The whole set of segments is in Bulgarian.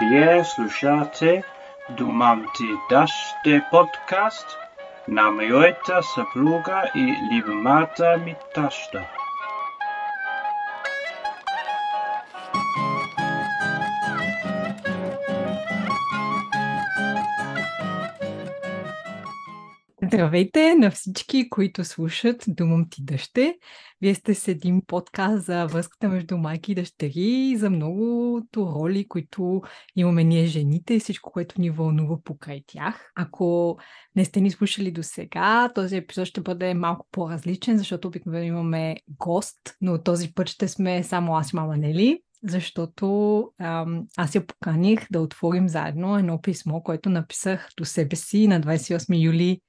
Je slušate Dumam-ti daște podcast? Nam jojta sapluga i ljubimata mi tašta. Здравейте на всички, които слушат Думам ти дъще. Вие сте с един подкаст за връзката между майки и дъщери, за многото роли, които имаме ние жените и всичко, което ни вълнува покрай тях. Ако не сте ни слушали до сега, този епизод ще бъде малко по-различен, защото обикновено имаме гост, но този път ще сме само аз и мама Нели защото ам, аз я поканих да отворим заедно едно писмо, което написах до себе си на 28 юли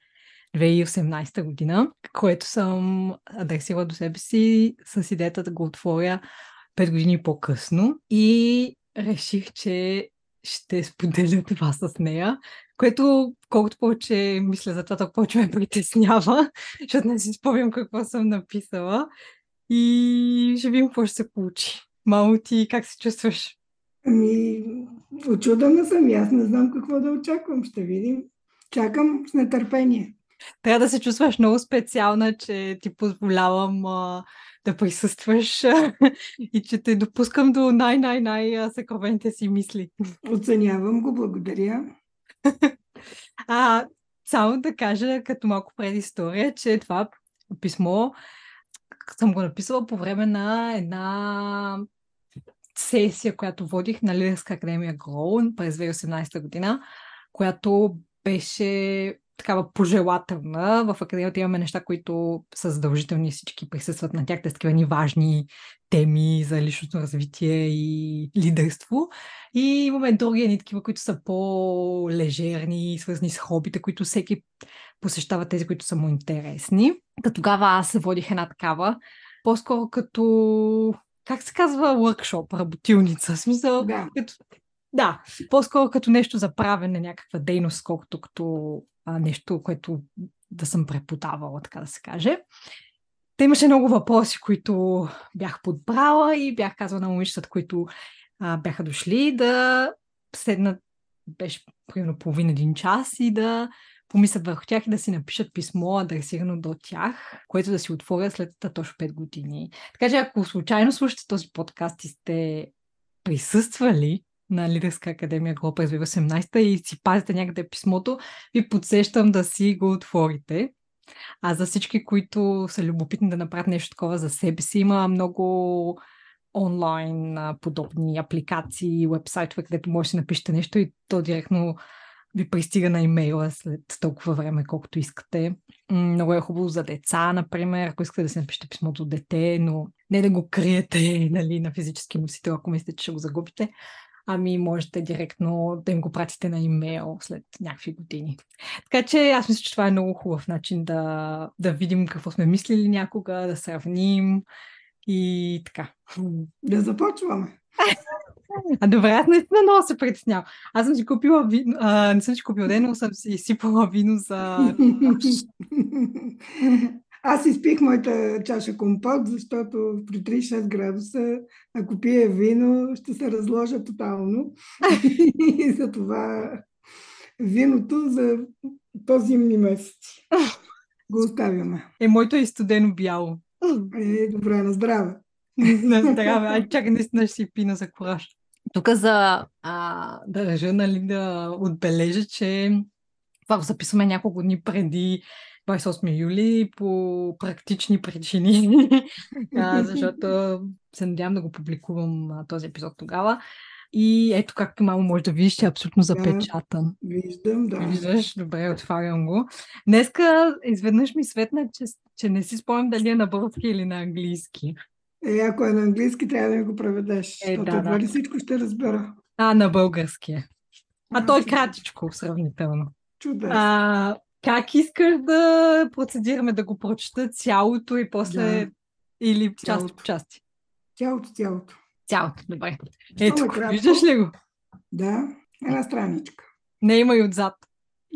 2018 година, което съм адресила до себе си с идеята да го отворя 5 години по-късно и реших, че ще споделя това с нея, което колкото повече мисля за това, толкова повече ме притеснява, защото не си спомням какво съм написала и ще видим какво ще се получи. Мамо ти, как се чувстваш? Ами, очудена съм аз не знам какво да очаквам. Ще видим. Чакам с нетърпение. Трябва да се чувстваш много специална, че ти позволявам а, да присъстваш и че те допускам до най-най-най-съкровените си мисли. Оценявам го, благодаря. а, само да кажа, като малко предистория, че това писмо съм го написала по време на една сесия, която водих на Лидерска академия Grow през 2018 година, която беше такава пожелателна. В академията имаме неща, които са задължителни, всички присъстват на тях. Те са такива ни важни теми за личностно развитие и лидерство. И имаме други едни такива, които са по-лежерни, свързани с хобите, които всеки посещава тези, които са му интересни. Та тогава аз водих една такава, по-скоро като как се казва workshop, работилница? В смисъл, да. като, да, по-скоро като нещо за правене, някаква дейност, колкото като а, нещо, което да съм преподавала, така да се каже. Те имаше много въпроси, които бях подбрала и бях казала на момичетата, които а, бяха дошли да седнат, беше примерно половин един час и да помислят върху тях и да си напишат писмо, адресирано до тях, което да си отворя след точно 5 години. Така че ако случайно слушате този подкаст и сте присъствали на Лидерска академия Гло през 2018 и си пазите някъде писмото, ви подсещам да си го отворите. А за всички, които са любопитни да направят нещо такова за себе си, има много онлайн подобни апликации, вебсайтове, където може да напишете нещо и то директно ви пристига на имейла след толкова време, колкото искате. Много е хубаво за деца, например, ако искате да си напишете писмото от дете, но не да го криете нали, на физически носител, ако мислите, че ще го загубите, ами можете директно да им го пратите на имейл след някакви години. Така че аз мисля, че това е много хубав начин да, да видим какво сме мислили някога, да сравним и така. Да започваме. А добре, аз наистина много се притеснявам. Аз съм си купила вино, а, не съм си купила ден, но съм си сипала вино за... Аз изпих моята чаша компот, защото при 36 градуса, ако пие вино, ще се разложа тотално. И за това виното за по-зимни месеци го оставяме. Е, моето е студено бяло. Е, добре, на здраве. на здраве. Ай, чакай, наистина ще си пина за кораж. Тук за а, държа, нали, да отбележа, че това го записваме няколко дни преди 28 юли по практични причини, а, защото се надявам да го публикувам а, този епизод тогава. И ето както мамо може да видиш, че е абсолютно запечатан. Да, виждам, да. Виждаш, добре, отварям го. Днеска изведнъж ми светна, че, че не си спомням дали е на български или на английски. Е, ако е на английски, трябва да го преведеш. Е, да, да. всичко ще разбера. А, на български е. А той е кратичко, сравнително. Чудесно. А, как искаш да процедираме да го прочета цялото и после да. или част по части? Цялото, цялото. Цялото, добре. Ето, виждаш ли го? Да, една страничка. Не има и отзад.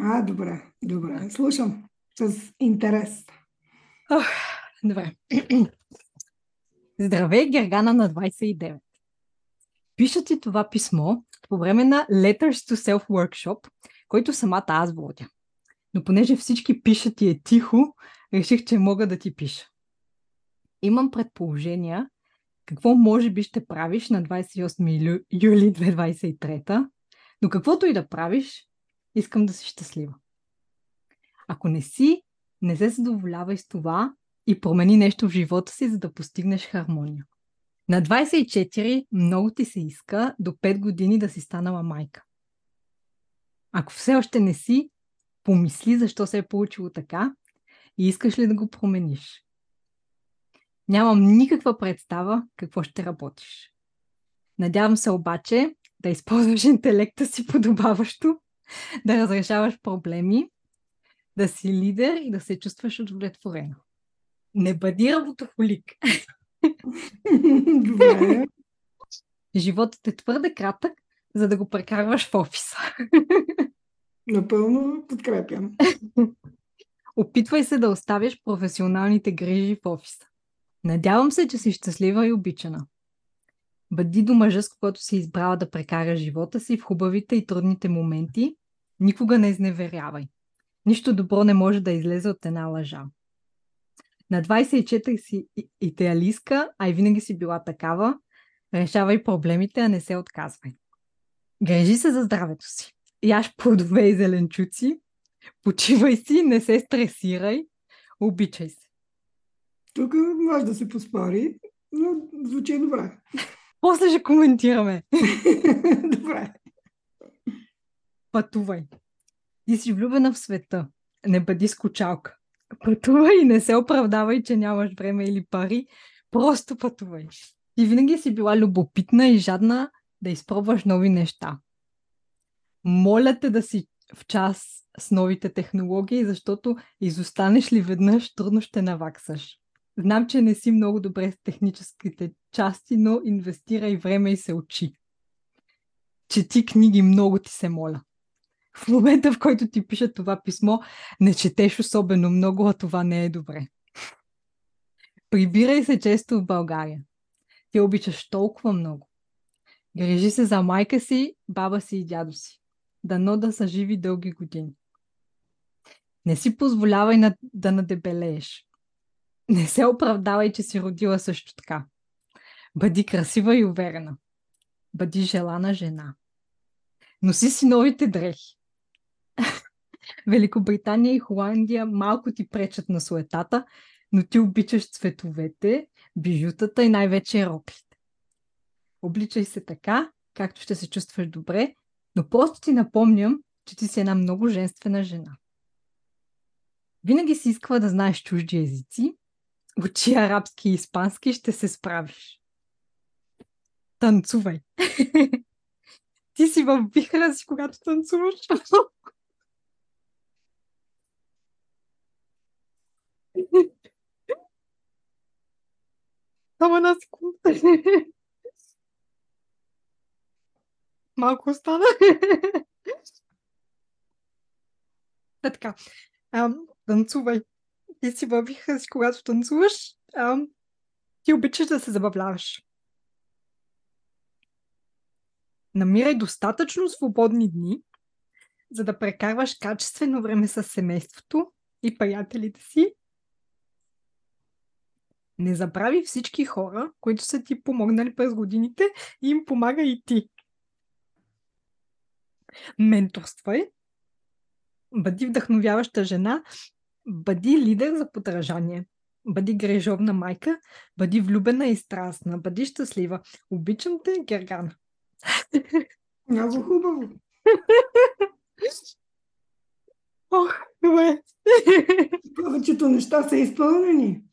А, добре, добре. Слушам с интерес. Ох, добре. Здравей, Гергана на 29. Пиша ти това писмо по време на Letters to Self Workshop, който самата аз водя. Но понеже всички пишат и е тихо, реших, че мога да ти пиша. Имам предположения какво може би ще правиш на 28 юли 2023, но каквото и да правиш, искам да си щастлива. Ако не си, не се задоволявай с това и промени нещо в живота си, за да постигнеш хармония. На 24 много ти се иска до 5 години да си станала майка. Ако все още не си, помисли защо се е получило така и искаш ли да го промениш. Нямам никаква представа какво ще работиш. Надявам се обаче да използваш интелекта си подобаващо, да разрешаваш проблеми, да си лидер и да се чувстваш удовлетворена. Не бъди работохолик. Добре. Животът е твърде кратък, за да го прекарваш в офиса. Напълно подкрепям. Опитвай се да оставиш професионалните грижи в офиса. Надявам се, че си щастлива и обичана. Бъди до мъжа, с когото си избрала да прекара живота си в хубавите и трудните моменти. Никога не изневерявай. Нищо добро не може да излезе от една лъжа. На 24 си идеалистка, а и винаги си била такава. Решавай проблемите, а не се отказвай. Грежи се за здравето си. Яш плодове и зеленчуци. Почивай си, не се стресирай. Обичай се. Тук може да се поспори, но звучи добре. После ще коментираме. добре. Пътувай. Ти си влюбена в света. Не бъди скучалка. Пътувай и не се оправдавай, че нямаш време или пари. Просто пътувай. Ти винаги си била любопитна и жадна да изпробваш нови неща. Моля те да си в час с новите технологии, защото изостанеш ли веднъж, трудно ще наваксаш. Знам, че не си много добре с техническите части, но инвестирай време и се учи. Чети книги, много ти се моля. В момента, в който ти пиша това писмо, не четеш особено много, а това не е добре. Прибирай се често в България. Ти обичаш толкова много. Грежи се за майка си, баба си и дядо си. Дано да са живи дълги години. Не си позволявай на, да надебелееш. Не се оправдавай, че си родила също така. Бъди красива и уверена. Бъди желана жена. Носи си новите дрехи. Великобритания и Холандия малко ти пречат на суетата, но ти обичаш цветовете, бижутата и най-вече роклите. Обличай се така, както ще се чувстваш добре, но просто ти напомням, че ти си една много женствена жена. Винаги си искала да знаеш чужди езици, учи арабски и испански, ще се справиш. Танцувай. Ти си в вихра си, когато танцуваш. Само една секунда. Малко остана. Е така. Ам, танцувай. Ти си във вихра си, когато танцуваш. Ам, ти обичаш да се забавляваш. Намирай достатъчно свободни дни, за да прекарваш качествено време с семейството и приятелите си. Не забрави всички хора, които са ти помогнали през годините и им помага и ти. Менторствай. Бъди вдъхновяваща жена. Бъди лидер за подражание. Бъди грежовна майка. Бъди влюбена и страстна. Бъди щастлива. Обичам те, Гергана. Много хубаво. Ох, добре. Повечето неща са изпълнени.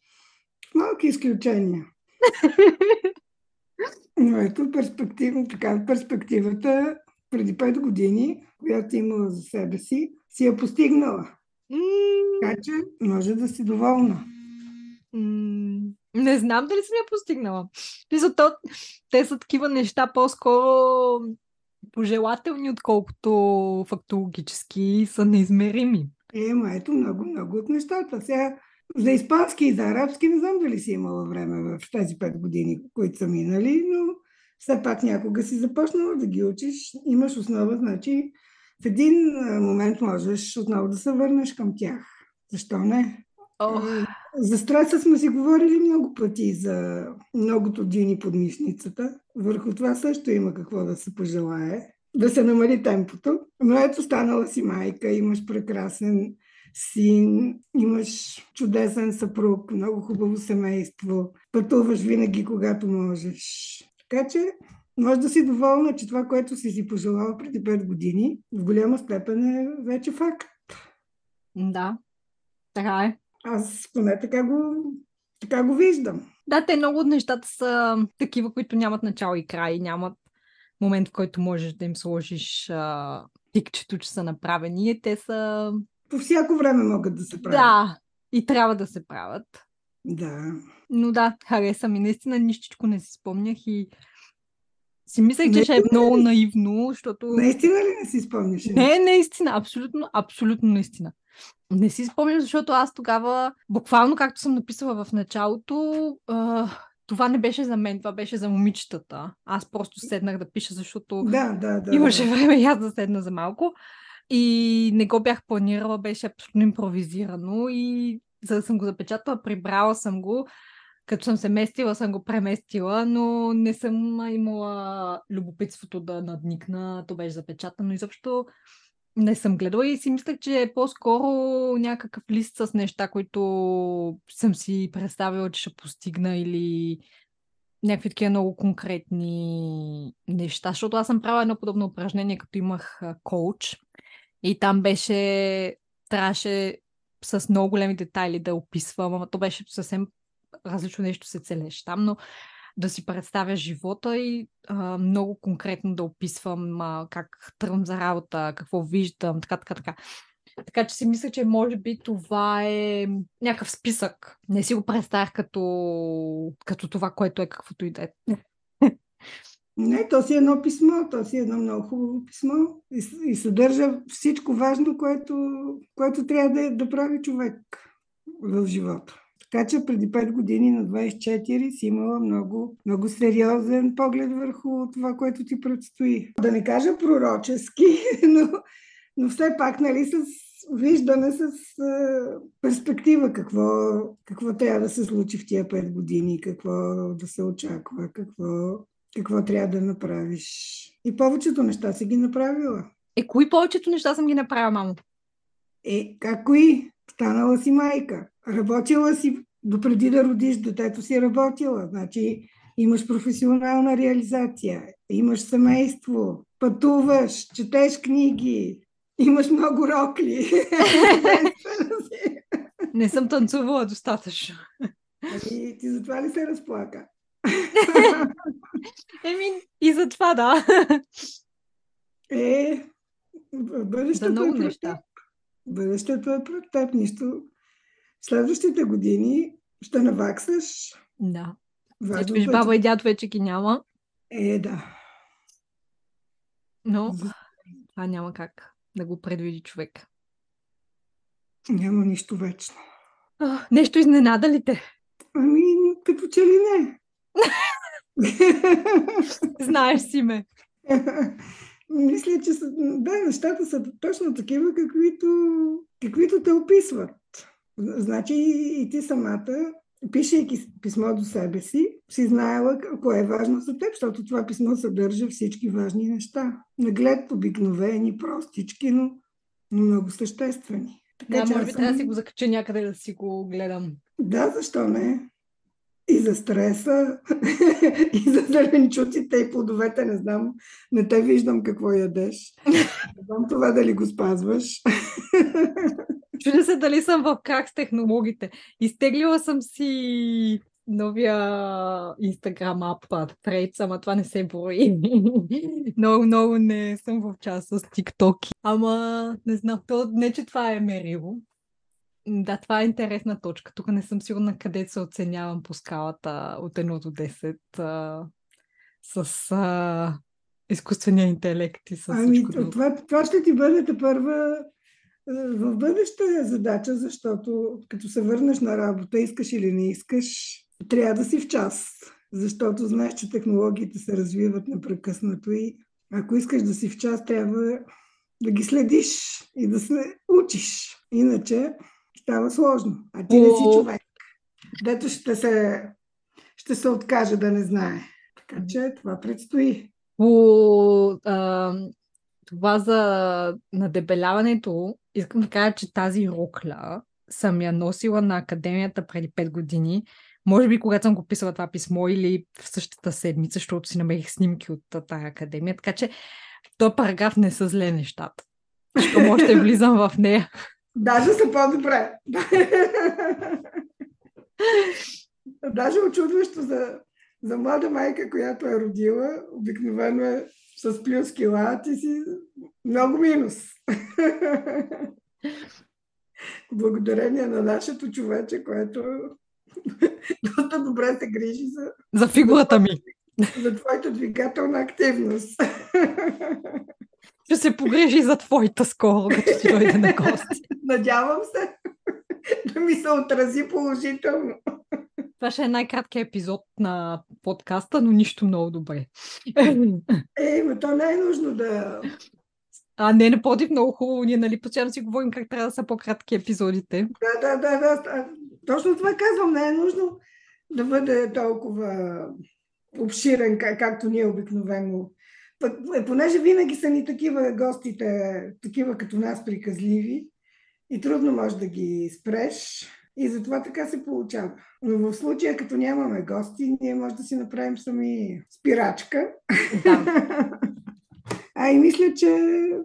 Малки изключения. Но ето перспектива, така, перспективата преди 5 години, която имала за себе си, си я постигнала. Така че може да си доволна. Не знам дали съм я постигнала. то, те са такива неща по-скоро пожелателни, отколкото фактологически са неизмерими. Е, ма ето много, много от нещата. Сега за испански и за арабски не знам дали си имала време в тези пет години, които са минали, но все пак някога си започнала да ги учиш, имаш основа, значи в един момент можеш отново да се върнеш към тях. Защо не? Oh. За стреса сме си говорили много пъти за многото дини под мишницата. Върху това също има какво да се пожелае. Да се намали темпото. Но ето станала си майка, имаш прекрасен син, имаш чудесен съпруг, много хубаво семейство, пътуваш винаги, когато можеш. Така че може да си доволна, че това, което си си пожелала преди 5 години, в голяма степен е вече факт. Да, така е. Аз поне така го, така го виждам. Да, те много от нещата са такива, които нямат начало и край, нямат момент, в който можеш да им сложиш а, тикчето, че са направени. Те са... По всяко време могат да се правят. Да, и трябва да се правят. Да. Но да, хареса ми. Наистина нищичко не си спомнях и си мислех, че ще е много наивно, защото... Наистина ли не си спомняш? Не, наистина, абсолютно, абсолютно наистина. Не си спомням, защото аз тогава, буквално както съм написала в началото, това не беше за мен, това беше за момичетата. Аз просто седнах да пиша, защото да, да, да, имаше да. време и аз да седна за малко. И не го бях планирала, беше абсолютно импровизирано и за да съм го запечатала, прибрала съм го. Като съм се местила, съм го преместила, но не съм имала любопитството да надникна. То беше запечатано. Изобщо не съм гледала и си мислех, че е по-скоро някакъв лист с неща, които съм си представила, че ще постигна или някакви такива много конкретни неща. Защото аз съм правила едно подобно упражнение, като имах коуч и там беше, трябваше с много големи детайли да описвам, ама то беше съвсем различно нещо се целеше там, но да си представя живота и а, много конкретно да описвам а, как тръгвам за работа, какво виждам, така, така, така. Така че си мисля, че може би това е някакъв списък. Не си го представях като, като това, което е каквото и да е. Не, то си едно писмо, то си едно много хубаво писмо и, и съдържа всичко важно, което, което трябва да, да прави човек в живота. Така че преди 5 години на 24 си имала много, много сериозен поглед върху това, което ти предстои. Да не кажа пророчески, но, но все пак нали, с виждане, с е, перспектива какво, какво трябва да се случи в тия 5 години, какво да се очаква, какво, какво трябва да направиш. И повечето неща си ги направила. Е, кои повечето неща съм ги направила, мамо? Е, как кои? Станала си майка. Работила си, допреди да родиш детето си работила. Значи имаш професионална реализация, имаш семейство, пътуваш, четеш книги, имаш много рокли. Не съм танцувала достатъчно. И ти затова ли се разплака? Еми, и за това да. Е, бъдещето много е пред теб. Бъдещето е пред теб. Нищо. Следващите години ще наваксаш. Да. Ето Важното виж, е, баба и дядо вече ги няма, Е, да. но това няма как да го предвиди човек. Няма нищо вечно. А, нещо изненада ли те? Ами, като че ли не. Знаеш си ме. Мисля, че са, да, нещата са точно такива, каквито, каквито те описват. Значи и, ти самата, пишейки писмо до себе си, си знаела кое е важно за теб, защото това писмо съдържа всички важни неща. Наглед обикновени, простички, но, но много съществени. Така Да, може би съм- трябва да си го закача някъде да си го гледам. Да, защо не? И за стреса, и за зеленчуците и плодовете, не знам, не те виждам какво ядеш. Не знам това дали го спазваш. Чудя се дали съм в крак с технологиите. Изтеглила съм си новия Инстаграм ап Threads, ама това не се брои. много, много не съм в част с TikTok. Ама не знам, то, не че това е мерило. Да, това е интересна точка. Тук не съм сигурна къде се оценявам по скалата от 1 до 10 а, с а, изкуствения интелект и с Ами, всичко това, това ще ти бъде първа в бъдеще задача, защото като се върнеш на работа, искаш или не искаш, трябва да си в час. защото знаеш, че технологиите се развиват непрекъснато и ако искаш да си в час, трябва да ги следиш и да се учиш. Иначе става сложно. А ти не си човек. Дето ще се, ще се откаже да не знае. Така че това предстои. По а, това за надебеляването, искам да кажа, че тази рокля съм я носила на академията преди 5 години. Може би, когато съм го писала това писмо или в същата седмица, защото си намерих снимки от тази академия. Така че този параграф не са зле нещата. Що може да влизам в нея. Даже са по-добре. Даже очудващо за, за млада майка, която е родила, обикновено е с плюс кила, ти си много минус. Благодарение на нашето човече, което доста добре се грижи за... За фигурата ми. За твоята двигателна активност. Ще се погрежи за твоята скоро, като си дойде на гости. Надявам се да ми се отрази положително. Това ще е най-краткият епизод на подкаста, но нищо много добре. Е, но то не е нужно да... А, не, напротив, много хубаво. Ние, нали, постоянно си говорим как трябва да са по-кратки епизодите. Да, да, да, да. Точно това казвам. Не е нужно да бъде толкова обширен, както ние обикновено. Е, понеже винаги са ни такива гостите, такива като нас приказливи и трудно може да ги спреш. И затова така се получава. Но в случая, като нямаме гости, ние може да си направим сами спирачка. Да. а и мисля, че,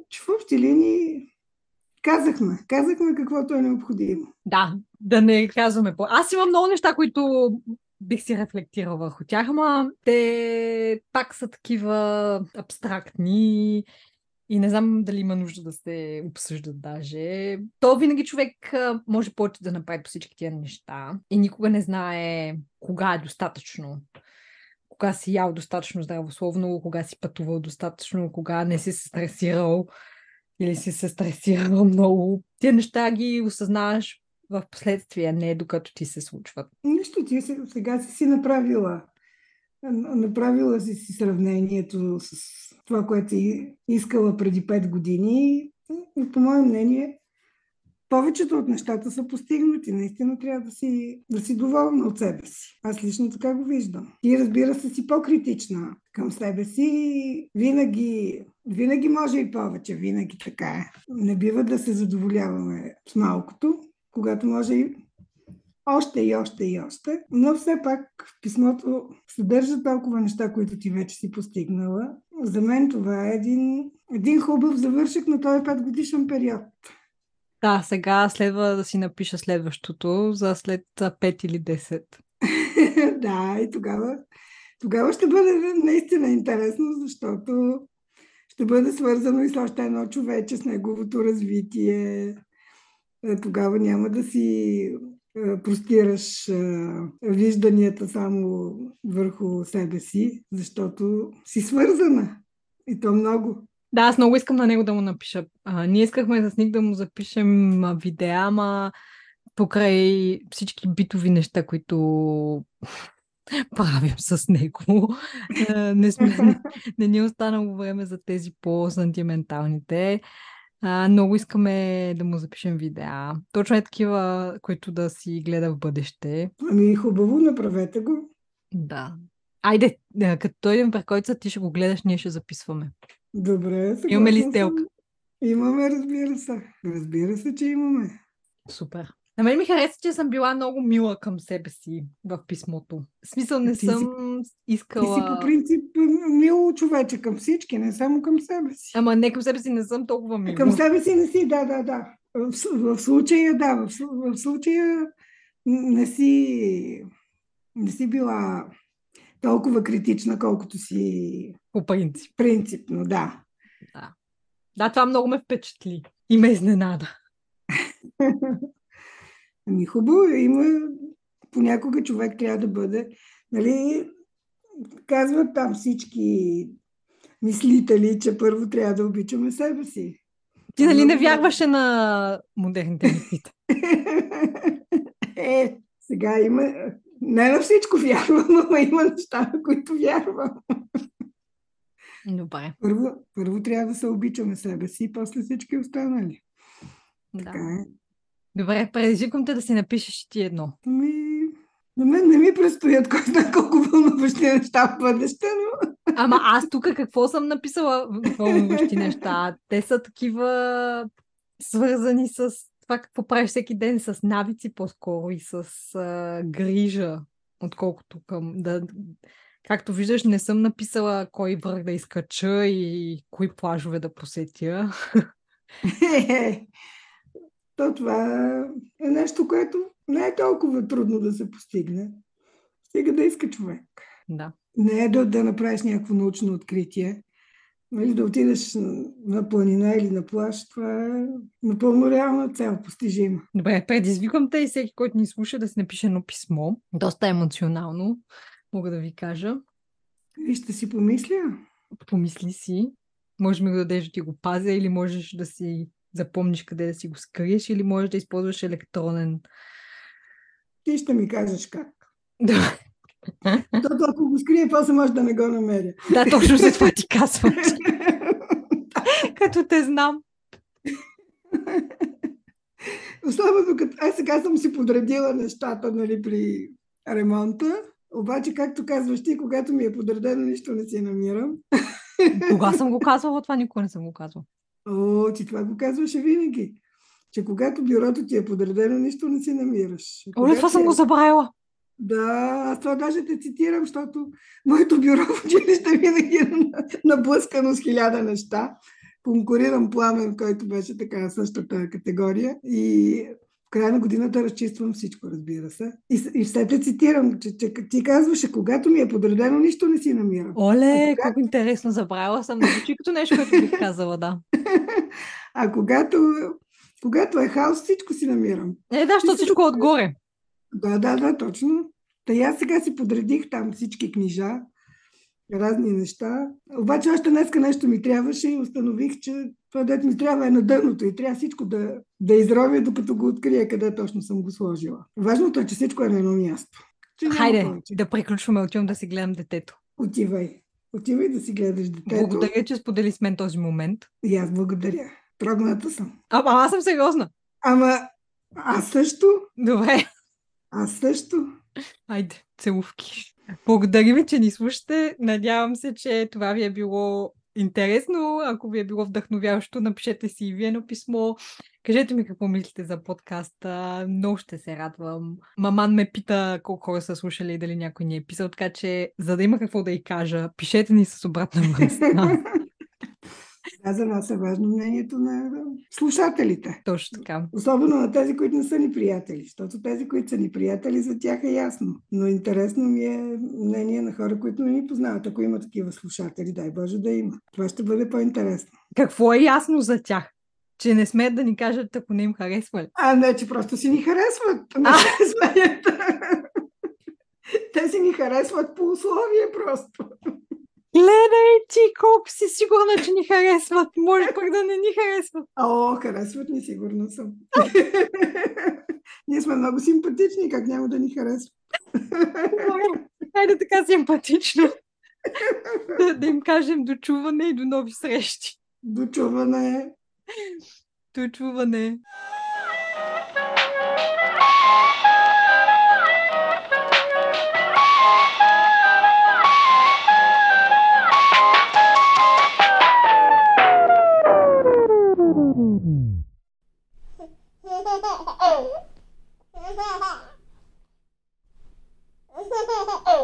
че в общи линии казахме. Казахме каквото е необходимо. Да, да не казваме по... Аз имам много неща, които бих си рефлектирал върху тях, ама те пак са такива абстрактни и не знам дали има нужда да се обсъждат даже. То винаги човек може повече да направи по всички тия неща и никога не знае кога е достатъчно. Кога си ял достатъчно здравословно, кога си пътувал достатъчно, кога не си се стресирал или си се стресирал много. Тия неща ги осъзнаваш в последствие, не докато ти се случват. Нищо, ти сега си си направила. Направила си си сравнението с това, което си искала преди 5 години. И по мое мнение, повечето от нещата са постигнати. Наистина трябва да си, да си доволна от себе си. Аз лично така го виждам. И разбира се, си по-критична към себе си. Винаги, винаги може и повече. Винаги така е. Не бива да се задоволяваме с малкото, когато може и още и още и още, но все пак в писмото съдържа толкова неща, които ти вече си постигнала. За мен това е един, един хубав завършек на този 5 годишен период. Да, сега следва да си напиша следващото за след 5 или 10. да, и тогава, тогава ще бъде наистина интересно, защото ще бъде свързано и с още едно човече, с неговото развитие. Е, тогава няма да си простираш е, вижданията само върху себе си, защото си свързана. И то много. Да, аз много искам на него да му напиша. А, ние искахме с Ник да му запишем видеа, ама покрай всички битови неща, които правим с него. не, сме, не, не ни е останало време за тези по-сантименталните. А, много искаме да му запишем видеа. Точно е такива, които да си гледа в бъдеще. Ами хубаво, направете го. Да. Айде, като дойдем при който ти ще го гледаш, ние ще записваме. Добре. Имаме ли сделка? Имаме, разбира се. Разбира се, че имаме. Супер. На мен ми хареса, че съм била много мила към себе си в писмото. В смисъл не ти съм си, искала... Ти си по принцип мило човече към всички, не само към себе си. Ама не към себе си не съм толкова мила. Към себе си не си, да, да, да. В, в случая, да, в, в случая не си, не си била толкова критична, колкото си... По принцип. Принципно, да. Да, да това много ме впечатли и ме изненада. Ами хубаво, има понякога човек трябва да бъде, нали, казват там всички мислители, че първо трябва да обичаме себе си. Ти нали не вярваше на модерните мислите? е, сега има, Не на всичко вярвам, но има неща, на които вярвам. Добре. Първо, първо трябва да се обичаме себе си, после всички останали. Да. Така е. Добре, предизвиквам те да си напишеш ти едно. Ами, на мен не ми предстоят кой знае колко вълнуващи неща в бъдеще, но... Ама аз тук какво съм написала вълнуващи неща? Те са такива свързани с това какво правиш всеки ден, с навици по-скоро и с а, грижа, отколкото към... Да, както виждаш, не съм написала кой връх да изкача и кои плажове да посетя. То това е нещо, което не е толкова трудно да се постигне. Стига да иска човек. Да. Не е да, да направиш някакво научно откритие. Нали, да отидеш на планина или на плаж, това е напълно реална цел, постижима. Добре, предизвиквам те и всеки, който ни слуша, да си напише едно писмо. Доста емоционално, мога да ви кажа. И ще си помисля. Помисли си. Може ми го дадеш да ти го пазя или можеш да си запомниш къде да си го скриеш или можеш да използваш електронен. Ти ще ми кажеш как. Добре. Защото ако го скрие, после може да не го намеря. Да, точно за това ти казвам. Като те знам. Особено като аз сега съм си подредила нещата нали, при ремонта, обаче, както казваш ти, когато ми е подредено, нищо не си намирам. Кога съм го казвала? Това никога не съм го казвала. О, ти това го казваше винаги. Че когато бюрото ти е подредено, нищо не си намираш. Оле, това съм го забравила. Да, аз това даже те цитирам, защото моето бюро в училище винаги е наблъскано с хиляда неща. Конкурирам пламен, който беше така същата категория. И в края на годината разчиствам всичко, разбира се. И, и все те цитирам, че, че ти казваше, когато ми е подредено, нищо не си намирам. Оле, когато... колко интересно, забравила съм. Да звучи като нещо, което бих казала, да. а когато, когато е хаос, всичко си намирам. Е, да, защото всичко е отгоре. Да, да, да, точно. Та и аз сега си подредих там всички книжа, разни неща. Обаче още днеска нещо ми трябваше и установих, че това дете ми трябва е на дъното и трябва всичко да, да изровя, докато го открия къде точно съм го сложила. Важното е, че всичко е на едно място. Че Хайде, повече. да приключваме, отивам да си гледам детето. Отивай. Отивай да си гледаш детето. Благодаря, че сподели с мен този момент. И аз благодаря. Трогната съм. Ама аз съм сериозна. Ама аз също. Добре. Аз също. Айде, целувки. Благодаря ви, че ни слушате. Надявам се, че това ви е било интересно. Ако ви е било вдъхновяващо, напишете си и вие на писмо. Кажете ми какво мислите за подкаста. Много ще се радвам. Маман ме пита колко хора са слушали и дали някой ни е писал, така че за да има какво да й кажа, пишете ни с обратна връзка. Да, за нас е важно мнението на слушателите. Точно така. Особено на тези, които не са ни приятели, защото тези, които са ни приятели, за тях е ясно. Но интересно ми е мнение на хора, които не ни познават. Ако има такива слушатели, дай Боже да има. Това ще бъде по-интересно. Какво е ясно за тях? Че не смеят да ни кажат, ако не им харесва ли? А, не, че просто си ни харесват. Не се смеят. Те си ни харесват по условие просто. Гледай ти колко си сигурна, че ни харесват. Може пък да не ни харесват. О, харесват ни, сигурно съм. Ние сме много симпатични, как няма да ни харесват. Хайде така симпатично. да, да им кажем дочуване и до нови срещи. Дочуване. Дочуване. Ha ha ha ha!